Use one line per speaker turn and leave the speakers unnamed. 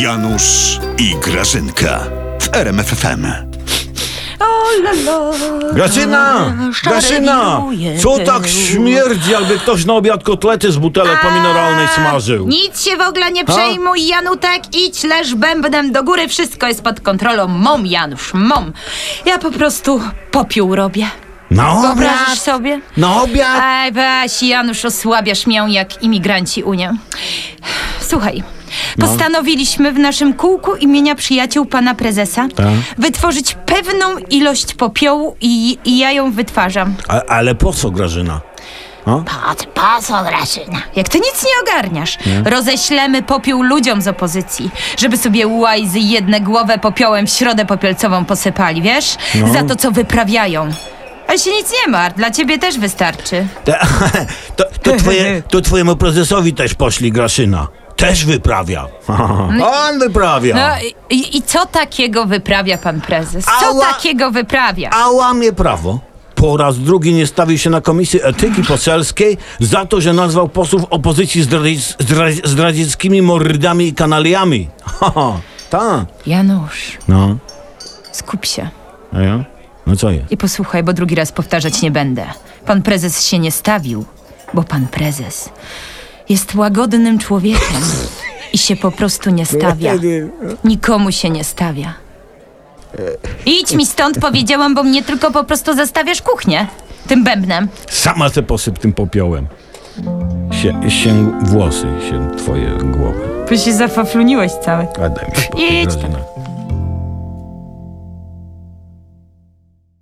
Janusz i Grażynka w RMFFM.
O.
Grażyna!
Szare
Grażyna!
wiruje.
Co tak śmierdzi, jakby ktoś na obiad kotlety z butelek pomineralnej smażył?
Nic się w ogóle nie przejmuj, Janutek. Idź, leż bębnem do góry. Wszystko jest pod kontrolą. Mom, Janusz, mom. Ja po prostu popiół robię.
Na
Wyobrażasz
obiad?
sobie?
Na obiad?
Ej, weź, Janusz, osłabiasz mię jak imigranci Unię. Słuchaj,
No.
postanowiliśmy w naszym kółku imienia przyjaciół pana prezesa
Tak.
wytworzyć pewną ilość popiołu i, i ja ją wytwarzam.
A, ale po co, Grażyna?
Po, po co, Grażyna? Jak ty nic nie ogarniasz. Roześlemy popiół ludziom z opozycji, żeby sobie łajzy jedne głowę popiołem w środę popielcową posypali, wiesz?
No.
Za to, co wyprawiają. Ale się nic nie martw, dla ciebie też wystarczy.
Te, to, to, twoje, to twojemu prezesowi też poszli, Grażyna. Też wyprawia. On wyprawia.
No i, i, i co takiego wyprawia pan prezes? Co
Ała!
takiego wyprawia?
A łamie prawo. Po raz drugi nie stawił się na komisji etyki poselskiej za to, że nazwał posłów opozycji zdradziec, zdra- zdradzieckimi mordami i kanaliami. Haha, tak.
Janusz,
No,
skup się
a ja? No co jest?
i posłuchaj, bo drugi raz powtarzać nie będę. Pan prezes się nie stawił, bo pan prezes jest łagodnym człowiekiem i się po prostu nie stawia. Nikomu się nie stawia. Idź mi stąd, powiedziałam, bo mnie tylko po prostu zastawiasz kuchnię. Tym bębnem.
Sama se posyp tym popiołem. Sie, się włosy, się twoje głowy.
Bo się zafafluniłeś cały.
A daj mi spokój,
Idź
Grażyna.